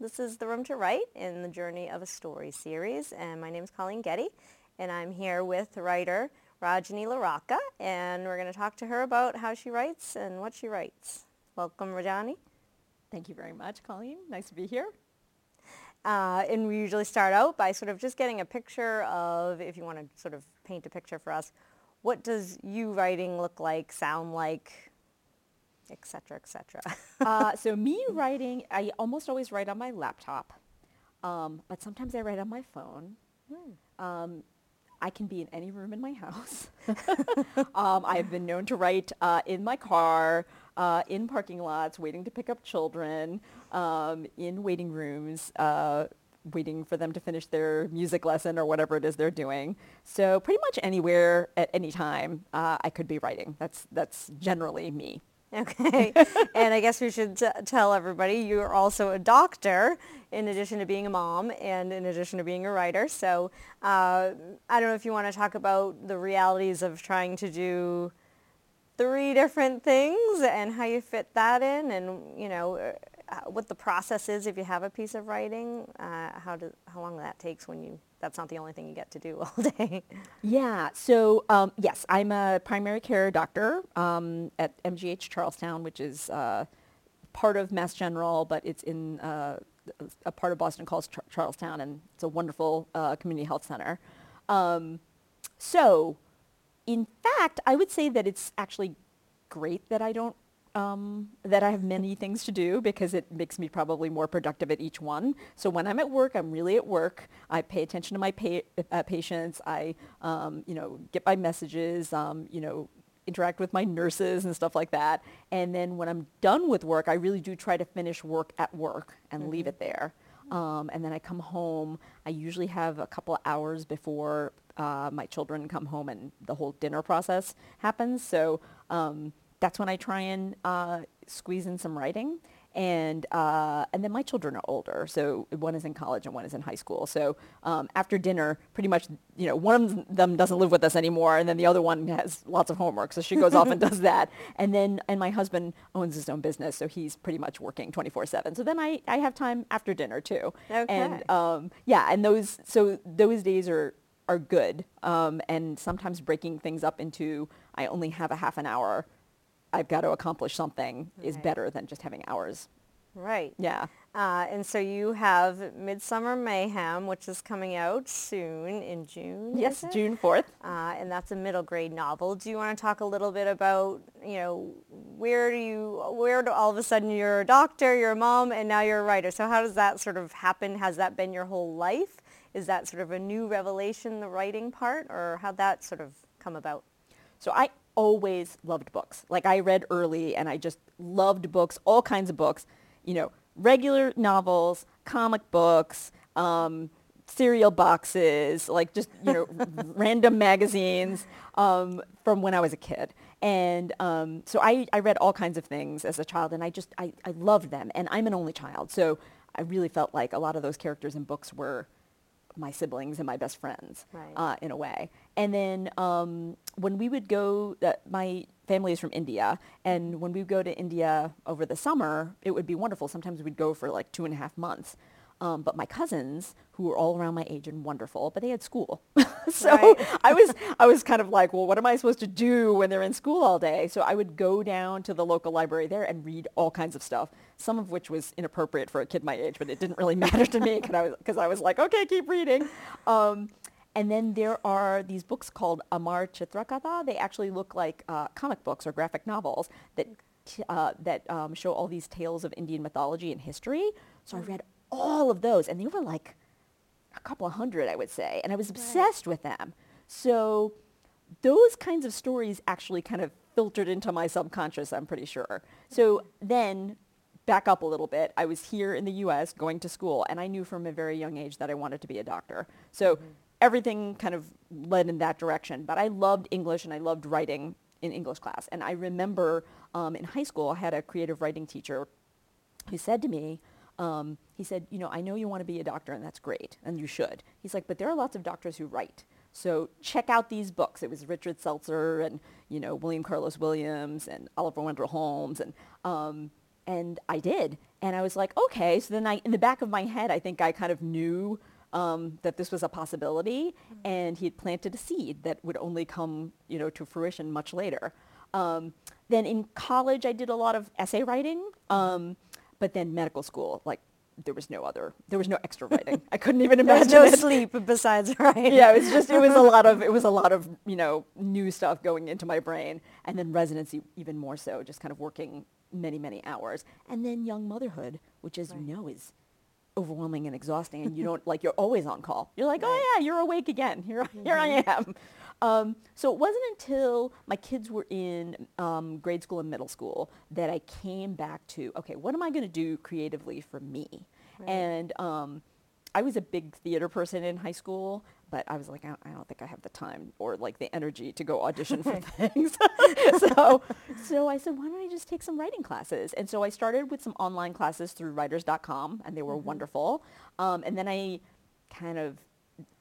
This is The Room to Write in the Journey of a Story series, and my name is Colleen Getty, and I'm here with writer Rajani LaRocca, and we're going to talk to her about how she writes and what she writes. Welcome, Rajani. Thank you very much, Colleen. Nice to be here. Uh, and we usually start out by sort of just getting a picture of, if you want to sort of paint a picture for us, what does you writing look like, sound like, et cetera, et cetera. uh, so me writing, I almost always write on my laptop, um, but sometimes I write on my phone. Hmm. Um, I can be in any room in my house. um, I've been known to write uh, in my car, uh, in parking lots, waiting to pick up children, um, in waiting rooms, uh, waiting for them to finish their music lesson or whatever it is they're doing. So pretty much anywhere at any time, uh, I could be writing. That's that's generally me. Okay. and I guess we should t- tell everybody you're also a doctor in addition to being a mom and in addition to being a writer. So uh, I don't know if you want to talk about the realities of trying to do three different things and how you fit that in and, you know, uh, what the process is if you have a piece of writing, uh, how, do, how long that takes when you that's not the only thing you get to do all day. Yeah. So um, yes, I'm a primary care doctor um, at MGH Charlestown, which is uh, part of Mass General, but it's in uh, a part of Boston called Char- Charlestown, and it's a wonderful uh, community health center. Um, so, in fact, I would say that it's actually great that I don't um, that I have many things to do because it makes me probably more productive at each one. So when I'm at work, I'm really at work. I pay attention to my pa- uh, patients. I, um, you know, get my messages, um, you know, interact with my nurses and stuff like that. And then when I'm done with work, I really do try to finish work at work and mm-hmm. leave it there. Um, and then I come home. I usually have a couple of hours before uh, my children come home and the whole dinner process happens. So um, that's when I try and uh, squeeze in some writing. And uh, and then my children are older, so one is in college and one is in high school. So um, after dinner, pretty much, you know, one of them doesn't live with us anymore, and then the other one has lots of homework, so she goes off and does that. And then and my husband owns his own business, so he's pretty much working 24/7. So then I, I have time after dinner too. Okay. And um, yeah, and those so those days are are good. Um, and sometimes breaking things up into I only have a half an hour I've got to accomplish something right. is better than just having hours. Right. Yeah. Uh, and so you have Midsummer Mayhem, which is coming out soon in June. Yes, June 4th. Uh, and that's a middle grade novel. Do you want to talk a little bit about, you know, where do you, where do all of a sudden you're a doctor, you're a mom, and now you're a writer. So how does that sort of happen? Has that been your whole life? Is that sort of a new revelation, the writing part, or how'd that sort of come about? So I always loved books. Like I read early and I just loved books, all kinds of books, you know, regular novels, comic books, um, cereal boxes, like just, you know, random magazines um, from when I was a kid. And um, so I, I read all kinds of things as a child and I just, I, I loved them. And I'm an only child. So I really felt like a lot of those characters in books were my siblings and my best friends right. uh, in a way. And then um, when we would go, uh, my family is from India, and when we would go to India over the summer, it would be wonderful. Sometimes we'd go for like two and a half months. Um, but my cousins, who were all around my age and wonderful, but they had school. so right. I was I was kind of like, well, what am I supposed to do when they're in school all day? So I would go down to the local library there and read all kinds of stuff, some of which was inappropriate for a kid my age, but it didn't really matter to me because I was because I was like, okay, keep reading. Um, and then there are these books called Amar Chitra Katha. They actually look like uh, comic books or graphic novels that uh, that um, show all these tales of Indian mythology and history. So I read all of those, and they were like a couple of hundred, I would say, and I was obsessed right. with them. So those kinds of stories actually kind of filtered into my subconscious, I'm pretty sure. So then back up a little bit, I was here in the US going to school, and I knew from a very young age that I wanted to be a doctor. So mm-hmm. Everything kind of led in that direction. But I loved English and I loved writing in English class. And I remember um, in high school, I had a creative writing teacher who said to me, um, he said, you know, I know you want to be a doctor and that's great and you should. He's like, but there are lots of doctors who write. So check out these books. It was Richard Selzer and, you know, William Carlos Williams and Oliver Wendell Holmes. And, um, and I did. And I was like, okay. So then I, in the back of my head, I think I kind of knew um, that this was a possibility, mm-hmm. and he had planted a seed that would only come, you know, to fruition much later. Um, then in college, I did a lot of essay writing, um, but then medical school, like there was no other, there was no extra writing. I couldn't even imagine. There was no it. sleep besides writing. Yeah, it was just, it was a lot of, it was a lot of, you know, new stuff going into my brain, and then residency even more so, just kind of working many, many hours, and then young motherhood, which, as right. you know, is overwhelming and exhausting, and you don't like you're always on call. You're like, oh, right. oh yeah, you're awake again. Here, mm-hmm. here I am. Um, so it wasn't until my kids were in um, grade school and middle school that I came back to, okay, what am I going to do creatively for me? Right. And um, I was a big theater person in high school, but I was like, I don't think I have the time or like the energy to go audition for things. so, so I said, why don't I just take some writing classes? And so I started with some online classes through writers.com and they were mm-hmm. wonderful. Um, and then I kind of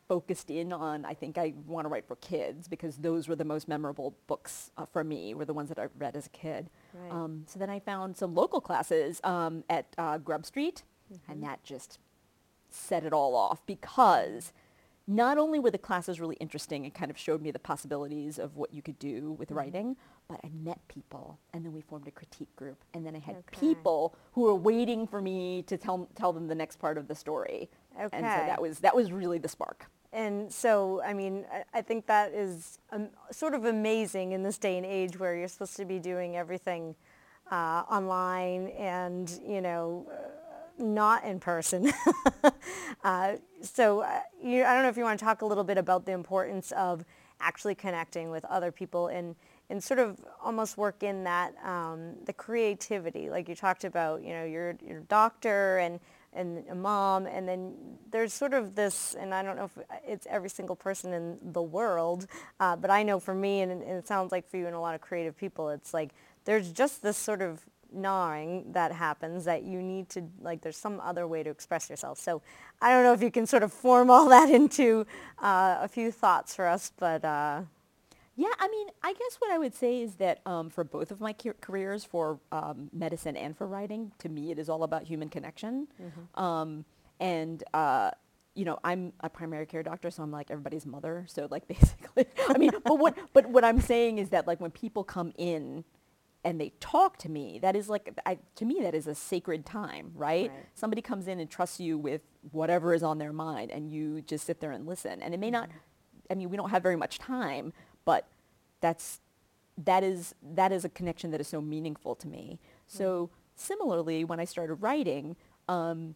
focused in on, I think I want to write for kids because those were the most memorable books uh, for me, were the ones that I read as a kid. Right. Um, so then I found some local classes um, at uh, Grub Street, mm-hmm. and that just set it all off because not only were the classes really interesting and kind of showed me the possibilities of what you could do with mm-hmm. writing, but I met people and then we formed a critique group and then I had okay. people who were waiting for me to tell, tell them the next part of the story. Okay. And so that was, that was really the spark. And so, I mean, I, think that is um, sort of amazing in this day and age where you're supposed to be doing everything uh, online and, you know, uh, not in person. uh, so uh, you, I don't know if you want to talk a little bit about the importance of actually connecting with other people and, and sort of almost work in that, um, the creativity, like you talked about, you know, you're, you're doctor and and a mom and then there's sort of this and i don't know if it's every single person in the world uh, but i know for me and, and, it sounds like for you and a lot of creative people it's like there's just this sort of gnawing that happens that you need to like there's some other way to express yourself so i don't know if you can sort of form all that into uh, a few thoughts for us but uh, yeah, I mean, I guess what I would say is that um, for both of my careers, for um, medicine and for writing, to me it is all about human connection. Mm-hmm. Um, and uh, you know, I'm a primary care doctor, so I'm like everybody's mother. So like basically, I mean, but what but what I'm saying is that like when people come in and they talk to me, that is like I, to me that is a sacred time, right? right? Somebody comes in and trusts you with whatever is on their mind, and you just sit there and listen. And it may mm-hmm. not. I mean, we don't have very much time, but that's that is that is a connection that is so meaningful to me. So similarly, when I started writing, um,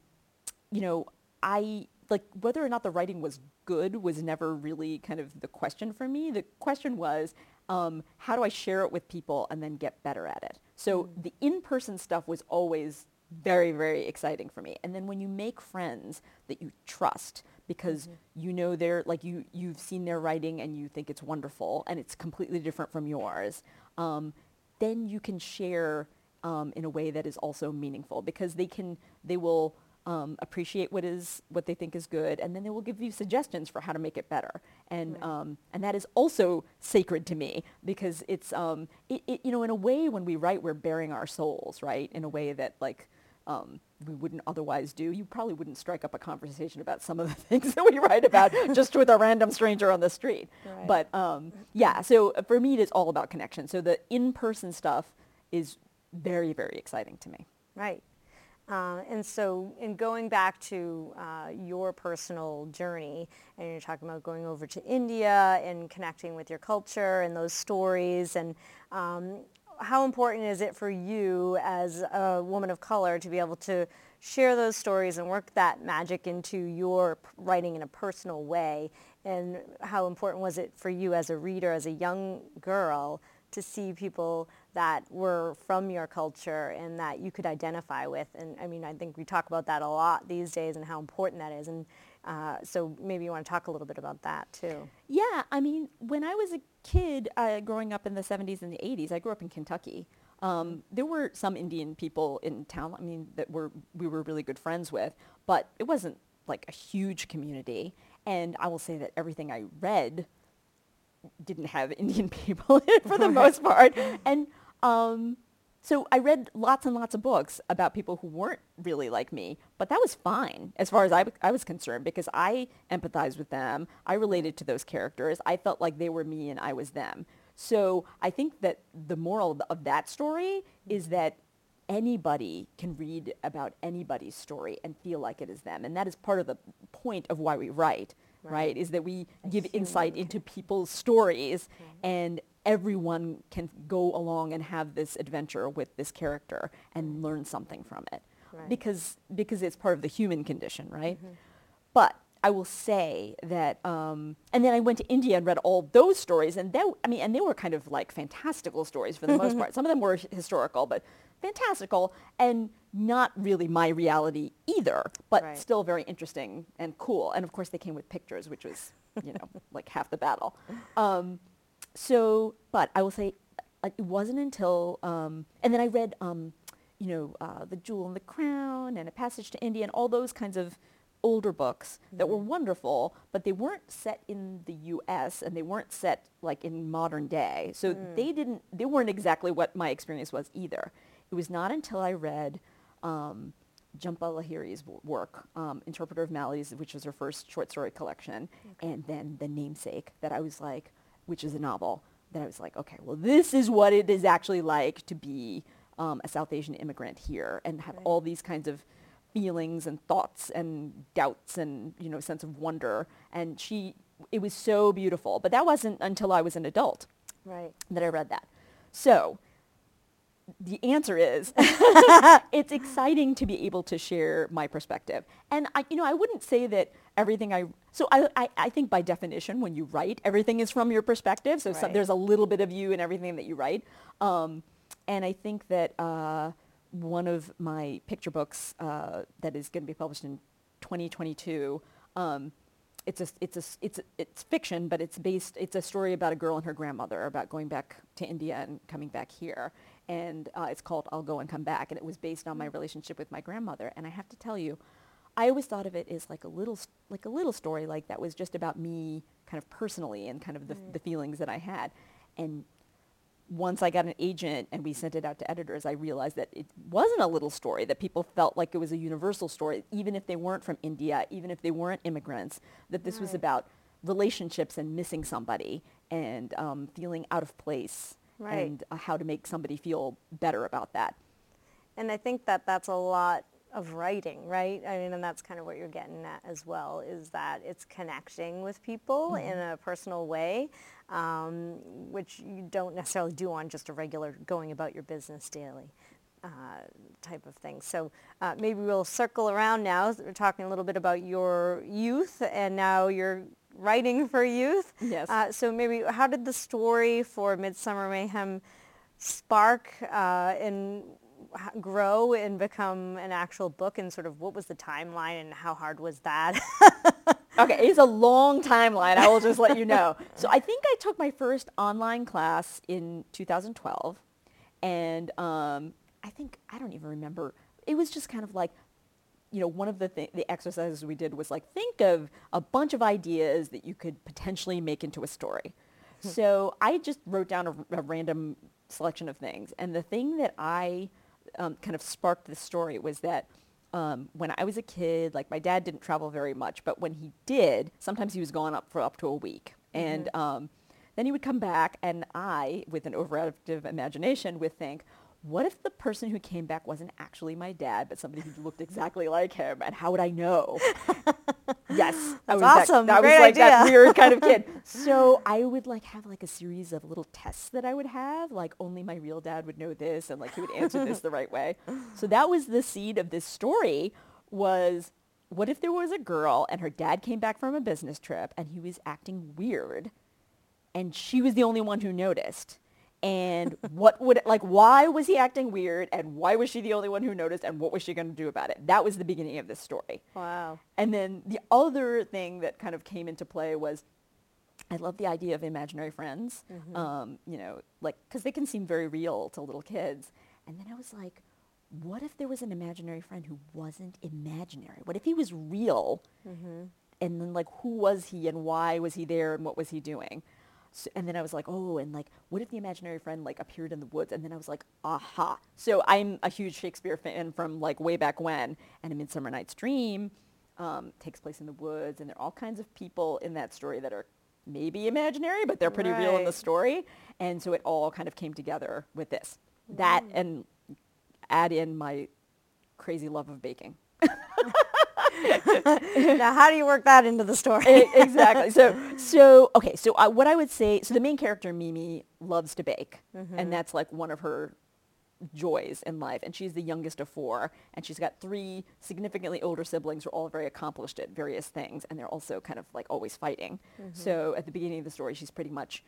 you know, I like whether or not the writing was good was never really kind of the question for me. The question was, um, how do I share it with people and then get better at it? So mm. the in-person stuff was always very, very exciting for me. And then when you make friends that you trust, because mm-hmm. you know they're like you you've seen their writing and you think it's wonderful and it's completely different from yours um, then you can share um, in a way that is also meaningful because they can they will um, appreciate what is what they think is good and then they will give you suggestions for how to make it better and right. Um, and that is also sacred to me because it's um, it, it, you know in a way when we write we're bearing our souls right in a way that like um, we wouldn't otherwise do. You probably wouldn't strike up a conversation about some of the things that we write about just with a random stranger on the street. Right. But um, yeah, so uh, for me, it is all about connection. So the in-person stuff is very, very exciting to me. Right. Uh, and so in going back to uh, your personal journey, and you're talking about going over to India and connecting with your culture and those stories, and um, how important is it for you as a woman of color to be able to share those stories and work that magic into your writing in a personal way? And how important was it for you as a reader, as a young girl, to see people that were from your culture and that you could identify with? And I mean, I think we talk about that a lot these days and how important that is. And uh, so maybe you want to talk a little bit about that too. Yeah, I mean, when I was a kid uh, growing up in the 70s and the 80s, I grew up in Kentucky. Um, there were some Indian people in town. I mean, that were we were really good friends with, but it wasn't like a huge community. And I will say that everything I read didn't have Indian people in it for the most part. And um, so I read lots and lots of books about people who weren't really like me, but that was fine as far as I, I was concerned because I empathized with them. I related to those characters. I felt like they were me and I was them. So I think that the moral of that story is that anybody can read about anybody's story and feel like it is them. And that is part of the point of why we write, right? right? Is that we A give insight into people's stories and everyone can go along and have this adventure with this character and learn something from it. Right. Because, because it's part of the human condition, right? Mm-hmm. But I will say that, um, and then I went to India and read all those stories, and they, I mean, and they were kind of like fantastical stories for the most part. Some of them were historical, but fantastical and not really my reality either, but right. still very interesting and cool. And of course, they came with pictures, which was, you know, like half the battle. Um, so, but I will say, it wasn't until, um, and then I read, um, you know, uh, The Jewel and the Crown and A Passage to India and all those kinds of older books mm-hmm. that were mm-hmm. wonderful, but they weren't set in the U.S. and they weren't set like in modern day. So mm. they didn't, they weren't exactly what my experience was either. It was not until I read um, Jhumpa Lahiri's work, um, Interpreter of Maladies, which was her first short story collection, okay. and then The Namesake, that I was like, which is a novel, that I was like, okay, well, this is what it is actually like to be um, a South Asian immigrant here and have right. all these kinds of feelings and thoughts and doubts and, you know, sense of wonder. And she, it was so beautiful. But that wasn't until I was an adult right. that I read that. So the answer is it's exciting to be able to share my perspective. And I, you know, I wouldn't say that everything I, so I, I, I think by definition when you write, everything is from your perspective. So, right. so there's a little bit of you in everything that you write. Um, and I think that uh, one of my picture books uh, that is going to be published in 2022 um, it's a, it's a, it's a, it's fiction, but it's based. It's a story about a girl and her grandmother about going back to India and coming back here, and uh, it's called I'll Go and Come Back, and it was based on my relationship with my grandmother. And I have to tell you, I always thought of it as like a little like a little story, like that was just about me, kind of personally, and kind of the, the feelings that I had. And once I got an agent and we sent it out to editors, I realized that it wasn't a little story, that people felt like it was a universal story, even if they weren't from India, even if they weren't immigrants, that this right. was about relationships and missing somebody and um, feeling out of place right. and uh, how to make somebody feel better about that. And I think that that's a lot of writing, right? I mean, and that's kind of what you're getting at as well, is that it's connecting with people mm-hmm. in a personal way, um, which you don't necessarily do on just a regular going about your business daily. Uh, type of thing. So uh, maybe we'll circle around now. We're talking a little bit about your youth and now you're writing for youth. Yes. Uh, so maybe how did the story for Midsummer Mayhem spark uh, in grow and become an actual book and sort of what was the timeline and how hard was that? okay, it's a long timeline. I will just let you know. So I think I took my first online class in 2012 and um, I think, I don't even remember. It was just kind of like, you know, one of the th- the exercises we did was like think of a bunch of ideas that you could potentially make into a story. Hmm. so I just wrote down a, a random selection of things, and the thing that I um, kind of sparked the story was that um, when I was a kid, like my dad didn't travel very much, but when he did, sometimes he was gone up for up to a week. Mm-hmm. And um, then he would come back, and I, with an overactive imagination, would think, what if the person who came back wasn't actually my dad, but somebody who looked exactly like him? And how would I know? yes, that's awesome. That, that was like idea. that weird kind of kid. So I would like have like a series of little tests that I would have, like only my real dad would know this, and like he would answer this the right way. So that was the seed of this story. Was what if there was a girl and her dad came back from a business trip and he was acting weird, and she was the only one who noticed and what would like why was he acting weird and why was she the only one who noticed and what was she going to do about it? That was the beginning of this story. Wow. And then the other thing that kind of came into play was i love the idea of imaginary friends mm-hmm. um, you know like because they can seem very real to little kids. And then i was like what if there was an imaginary friend who wasn't imaginary? What if he was real? Mm-hmm. and then like who was he and why was he there and what was he doing so, and then I was like, oh, and like, what if the imaginary friend like appeared in the woods? And then I was like, aha. So I'm a huge Shakespeare fan from like way back when. And A Midsummer Night's Dream um, takes place in the woods, and there are all kinds of people in that story that are maybe imaginary, but they're pretty real in the story. And so it all kind of came together with this. That and add in my crazy love of baking. now, how do you work that into the story? Exactly. So, so okay. So, uh, what I would say, so the main character Mimi loves to bake, and that's like one of her joys in life. And she's the youngest of four, and she's got three significantly older siblings who are all very accomplished at various things, and they're also kind of like always fighting. So, at the beginning of the story, she's pretty much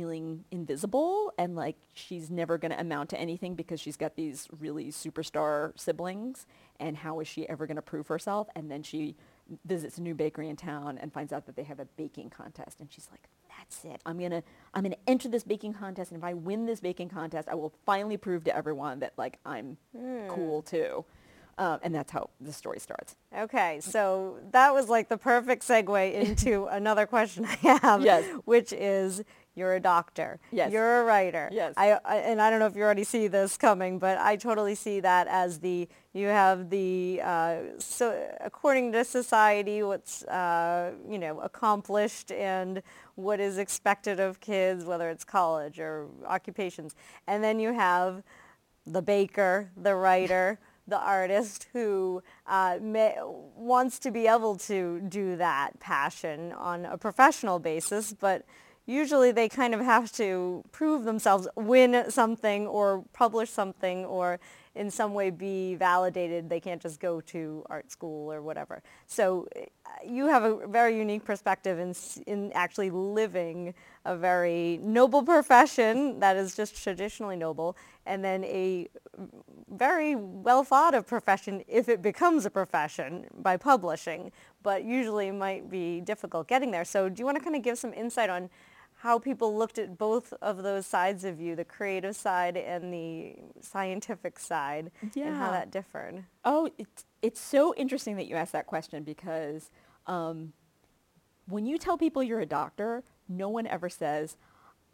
feeling invisible and like she's never going to amount to anything because she's got these really superstar siblings. And how is she ever going to prove herself? And then she visits a new bakery in town and finds out that they have a baking contest. And she's like that's it. I'm going to i'm going to enter this baking contest. And if i win this baking contest i will finally prove to everyone that like i'm cool too. Um, and that's how the story starts. Okay, so that was like the perfect segue into another question I have, Yes. which is you're a doctor. Yes. You're a writer. Yes. I, I and I don't know if you already see this coming, but I totally see that as the you have the uh, so according to society what's uh, you know accomplished and what is expected of kids, whether it's college or occupations, and then you have the baker, the writer, the artist who uh, may, wants to be able to do that passion on a professional basis, but usually they kind of have to prove themselves, win something or publish something or in some way be validated. They can't just go to art school or whatever. So uh, you have a very unique perspective in, in actually living a very noble profession that is just traditionally noble and then a very well thought of profession if it becomes a profession by publishing, but usually might be difficult getting there. So do you want to kind of give some insight on how people looked at both of those sides of you, the creative side and the scientific side, and how that differed? Oh, it's, it's so interesting that you asked that question because um, when you tell people you're a doctor, no one ever says,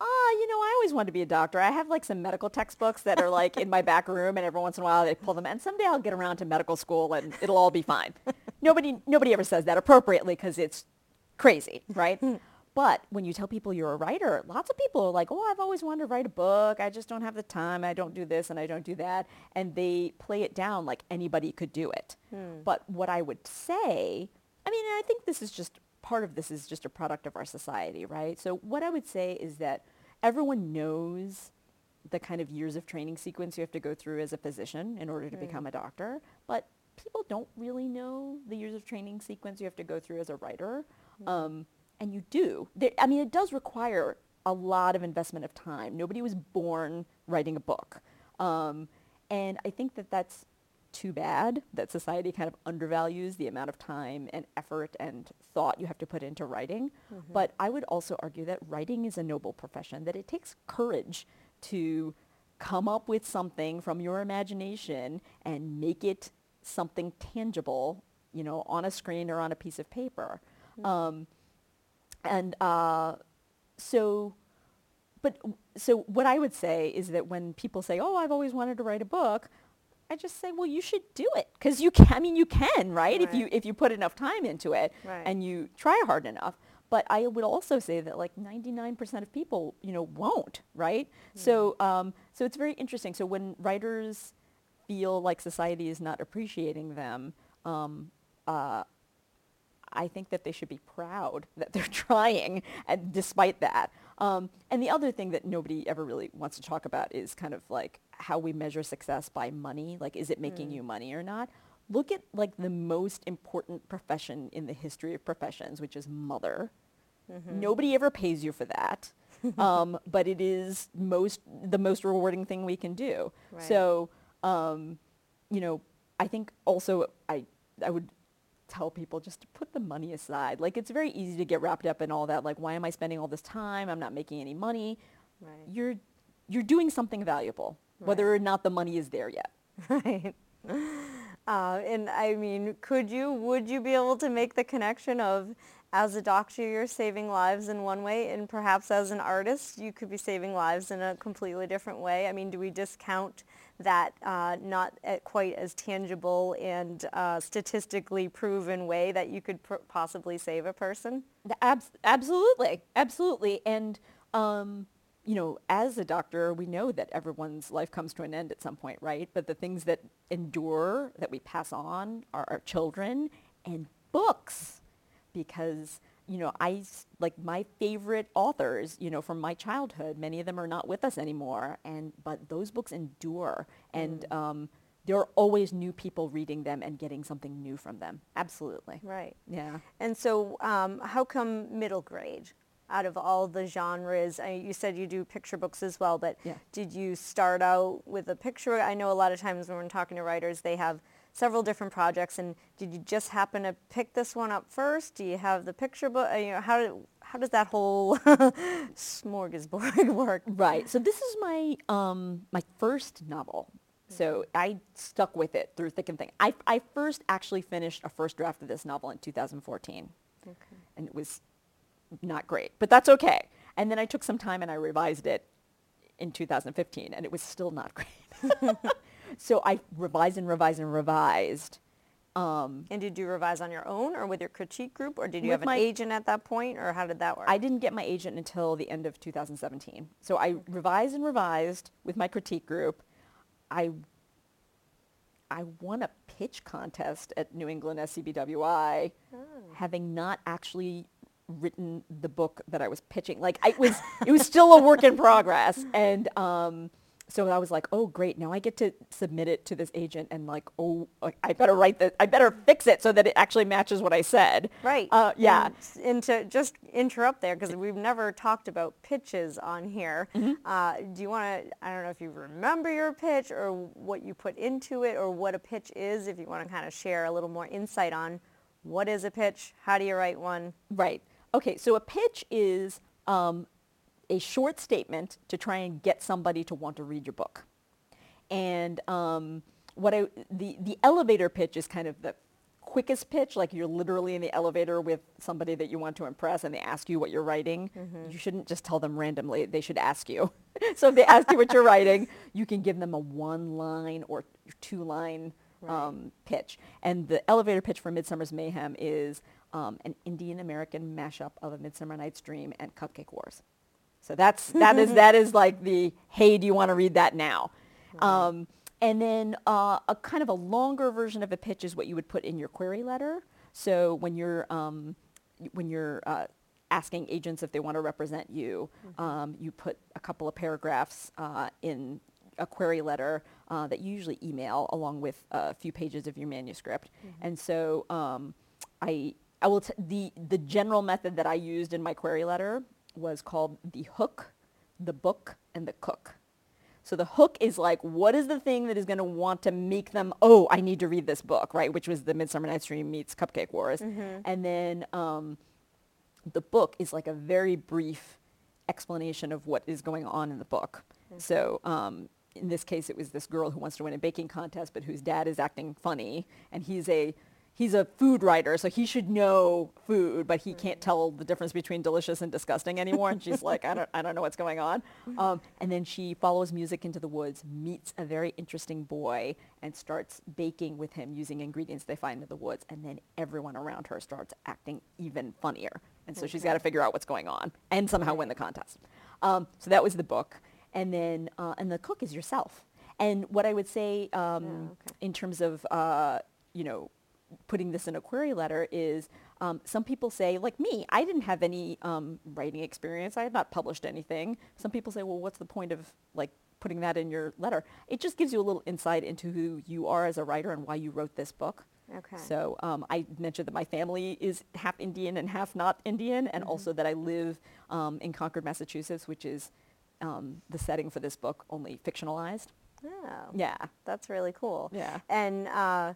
ah, you know, I always wanted to be a doctor. I have like some medical textbooks that are like in my back room and every once in a while they pull them and someday I'll get around to medical school and it'll all be fine. nobody, nobody ever says that appropriately because it's crazy, right? But when you tell people you're a writer, lots of people are like, oh, I've always wanted to write a book. I just don't have the time. I don't do this and I don't do that. And they play it down like anybody could do it. Hmm. But what I would say, I mean, I think this is just part of this is just a product of our society, right? So what I would say is that everyone knows the kind of years of training sequence you have to go through as a physician in order to hmm. become a doctor, but people don't really know the years of training sequence you have to go through as a writer. Hmm. Um, and you do. I mean, it does require a lot of investment of time. Nobody was born writing a book. Um, and I think that that's too bad that society kind of undervalues the amount of time and effort and thought you have to put into writing. But I would also argue that writing is a noble profession, that it takes courage to come up with something from your imagination and make it something tangible, you know, on a screen or on a piece of paper. Um, and uh, so, but so what I would say is that when people say, "Oh, I've always wanted to write a book," I just say, "Well, you should do it because you can. I mean, you can, right? If you if you put enough time into it Right. and you try hard enough." But I would also say that like 99% of people, you know, won't, right? So, um, so it's very interesting. So when writers feel like society is not appreciating them, um, uh, I think that they should be proud that they're trying, and despite that. Um, and the other thing that nobody ever really wants to talk about is kind of like how we measure success by money. Like, is it making you money or not? Look at like the most important profession in the history of professions, which is mother. Nobody ever pays you for that, um, but it is most the most rewarding thing we can do. Right. So, um, you know, I think also I I would tell people just to put the money aside. Like it's very easy to get wrapped up in all that. Like, why am I spending all this time? I'm not making any money. Right. You're you're doing something valuable, whether or not the money is there yet. Right. Uh, and I mean, could you, would you be able to make the connection of as a doctor, you're saving lives in one way, and perhaps as an artist, you could be saving lives in a completely different way. I mean, do we discount that uh, not quite as tangible and uh, statistically proven way that you could pr- possibly save a person? Ab- absolutely, absolutely. And, um, you know, as a doctor, we know that everyone's life comes to an end at some point, right? But the things that endure, that we pass on, are our children and books because you know I like my favorite authors you know from my childhood many of them are not with us anymore and but those books endure. And mm. um, there are always new people reading them and getting something new from them. Absolutely. Right. Yeah. And so um, how come middle grade out of all the genres? I, you said you do picture books as well but yeah. did you start out with a picture? I know a lot of times when we're talking to writers they have several different projects. And did you just happen to pick this one up first? Do you have the picture book? Uh, you know, how, did, how does that whole smorgasbord work? Right. So this is my, um, my first novel. So I stuck with it through thick and thin. I, I first actually finished a first draft of this novel in 2014. Okay. And it was not great, but that's okay. And then I took some time and I revised it in 2015 and it was still not great. So I revised and revised and revised. Um, and did you revise on your own or with your critique group or did you have an my, agent at that point or how did that work? I didn't get my agent until the end of 2017. So I revised and revised with my critique group. I I won a pitch contest at New England SCBWI oh. having not actually written the book that I was pitching. Like I was it was still a work in progress and um, so I was like, oh, great. Now I get to submit it to this agent and like, oh, I better write that. I better fix it so that it actually matches what I said. Right. Uh, yeah. And, and, to just interrupt there, because we've never talked about pitches on here. Mm-hmm. Uh, do you want to, I don't know if you remember your pitch or what you put into it or what a pitch is, if you want to kind of share a little more insight on what is a pitch? How do you write one? Right. Okay. So a pitch is um, a short statement to try and get somebody to want to read your book. And um, what I, the, the elevator pitch is kind of the quickest pitch, like you're literally in the elevator with somebody that you want to impress and they ask you what you're writing, mm-hmm. you shouldn't just tell them randomly. They should ask you. so if they ask you what you're writing, you can give them a one line or two line right. um, pitch. And the elevator pitch for Midsummer's Mayhem is um, an Indian American mashup of A Midsummer Night's Dream and Cupcake Wars. So that's that is that is like the hey, do you want to read that now? Um, and then uh, a kind of a longer version of a pitch is what you would put in your query letter. So when you're um, when you're uh, asking agents if they want to represent you, mm-hmm. um, you put a couple of paragraphs uh, in a query letter uh, that you usually email along with a few pages of your manuscript. Mm-hmm. And so um, I I will t- the the general method that I used in my query letter was called The Hook, The Book, and The Cook. So the hook is like, what is the thing that is going to want to make them, oh, I need to read this book, right? Which was the Midsummer Night's Dream meets Cupcake Wars. Mm-hmm. And then um, the book is like a very brief explanation of what is going on in the book. Mm-hmm. So um, in this case, it was this girl who wants to win a baking contest, but whose dad is acting funny, and he's a he's a food writer, so he should know food, but he can't tell the difference between delicious and disgusting anymore. And she's like, I don't, I don't know what's going on. Um, and then she follows music into the woods, meets a very interesting boy, and starts baking with him using ingredients they find in the woods. And then everyone around her starts acting even funnier. And so okay. she's got to figure out what's going on and somehow win the contest. Um, so that was the book. And then, uh, and the cook is yourself. And what I would say um, oh, okay. in terms of, uh, you know, putting this in a query letter is um, some people say, like me, I didn't have any um, writing experience. I had not published anything. Some people say, well, what's the point of like putting that in your letter? It just gives you a little insight into who you are as a writer and why you wrote this book. Okay. So um, I mentioned that my family is half Indian and half not Indian, and mm-hmm. also that I live um, in Concord, Massachusetts, which is um, the setting for this book, only fictionalized. Oh. Yeah. That's really cool. Yeah. And uh,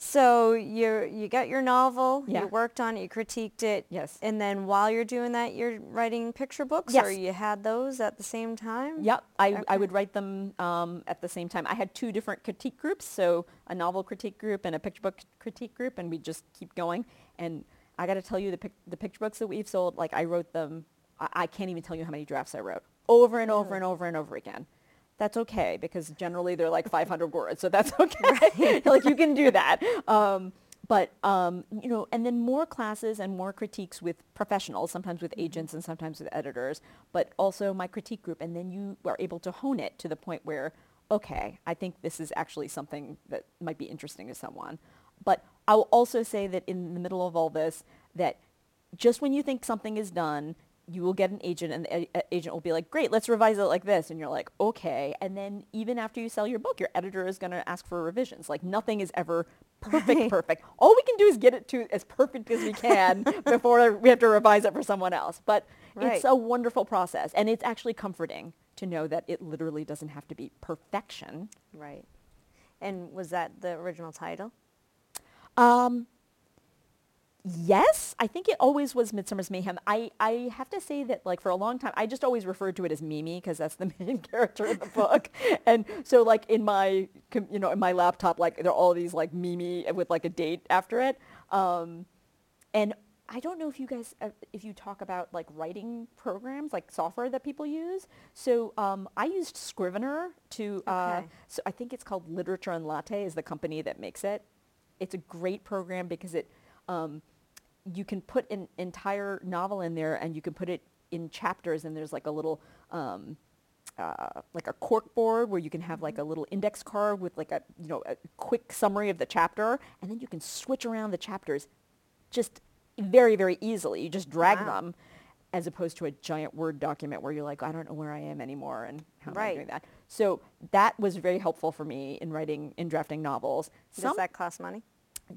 So you you got your novel, Yeah. you worked on it, you critiqued it. Yes. And then while you're doing that, you're writing picture books yes. or you had those at the same time? Yep, I, Okay. I would write them um, at the same time. I had two different critique groups, so a novel critique group and a picture book critique group, and we just keep going. And I got to tell you, the pic- the picture books that we've sold, like I wrote them, I, I can't even tell you how many drafts I wrote over and over and over and over again. That's okay because generally they're like 500 words, so that's okay. like you can do that. Um, but um, you know, and then more classes and more critiques with professionals, sometimes with agents and sometimes with editors, but also my critique group, and then you are able to hone it to the point where, okay, I think this is actually something that might be interesting to someone. But I will also say that in the middle of all this, that just when you think something is done, you will get an agent and the a- agent will be like, great, let's revise it like this. And you're like, okay. And then even after you sell your book, your editor is going to ask for revisions. Like nothing is ever perfect, perfect. All we can do is get it to as perfect as we can before we have to revise it for someone else. But Right. it's a wonderful process. And it's actually comforting to know that it literally doesn't have to be perfection. Right. And was that the original title? Um, yes, I think it always was Midsummer's Mayhem. I, I have to say that like for a long time, I just always referred to it as Mimi because that's the main character in the book. and so like in my, you know, in my laptop, like there are all these like Mimi with like a date after it. Um, and I don't know if you guys, uh, if you talk about like writing programs, like software that people use. So um, I used Scrivener to, uh, Okay. so I think it's called Literature and Latte is the company that makes it. It's a great program because it, um, you can put an entire novel in there and you can put it in chapters and there's like a little, um, uh, like a cork board where you can have like a little index card with like a, you know, a quick summary of the chapter and then you can switch around the chapters just very, very easily. You just drag Wow. them as opposed to a giant Word document where you're like, I don't know where I am anymore and how am I doing that? So that was very helpful for me in writing, in drafting novels. Does that cost money?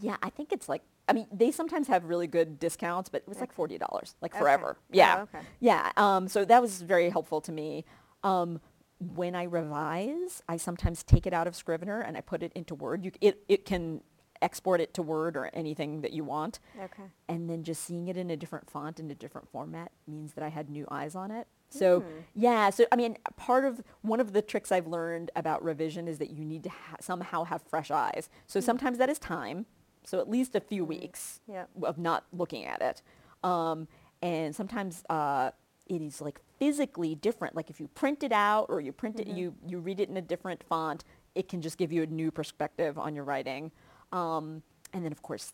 Yeah, I think it's like, I mean, they sometimes have really good discounts, but it was like $40, like Okay. forever. Oh, Yeah. okay. Yeah. Um, so that was very helpful to me. Um, when I revise, I sometimes take it out of Scrivener and I put it into Word. You, it, it can export it to Word or anything that you want. Okay. And then just seeing it in a different font in a different format means that I had new eyes on it. So yeah, so I mean, part of one of the tricks I've learned about revision is that you need to ha- somehow have fresh eyes. So sometimes that is time. So at least a few weeks Yep. of not looking at it. Um, and sometimes uh, it is like physically different. Like if you print it out or you print it, you, you read it in a different font, it can just give you a new perspective on your writing. Um, and then of course,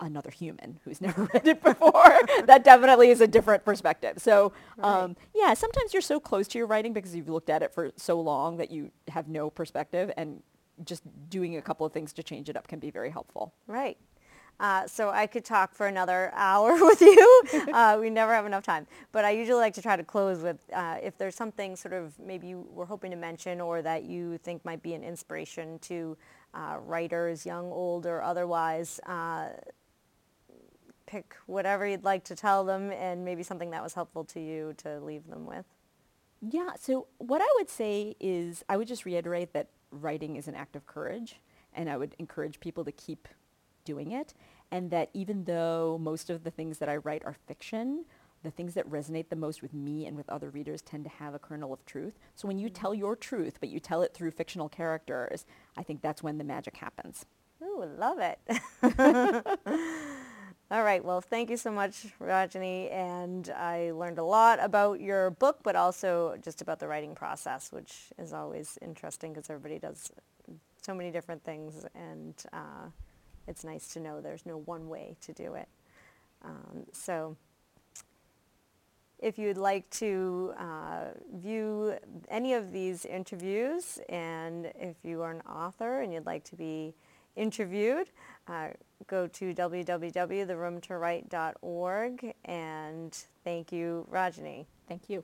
another human who's never read it before. that definitely is a different perspective. So um, yeah, sometimes you're so close to your writing because you've looked at it for so long that you have no perspective and just doing a couple of things to change it up can be very helpful. Right. Uh, so I could talk for another hour with you. Uh, we never have enough time. But I usually like to try to close with uh, if there's something sort of maybe you were hoping to mention or that you think might be an inspiration to uh, writers, young, old, or otherwise. Uh, pick whatever you'd like to tell them and maybe something that was helpful to you to leave them with. Yeah, so what I would say is I would just reiterate that writing is an act of courage and I would encourage people to keep doing it and that even though most of the things that I write are fiction, the things that resonate the most with me and with other readers tend to have a kernel of truth. So when you mm-hmm. tell your truth, but you tell it through fictional characters, I think that's when the magic happens. Ooh, love it. All right. Well, thank you so much, Rajani. And I learned a lot about your book, but also just about the writing process, which is always interesting because everybody does so many different things. And uh, it's nice to know there's no one way to do it. Um, so if you'd like to uh, view any of these interviews and if you are an author and you'd like to be interviewed, uh, go to www.theroomtowrite.org and thank you, Rajani. Thank you.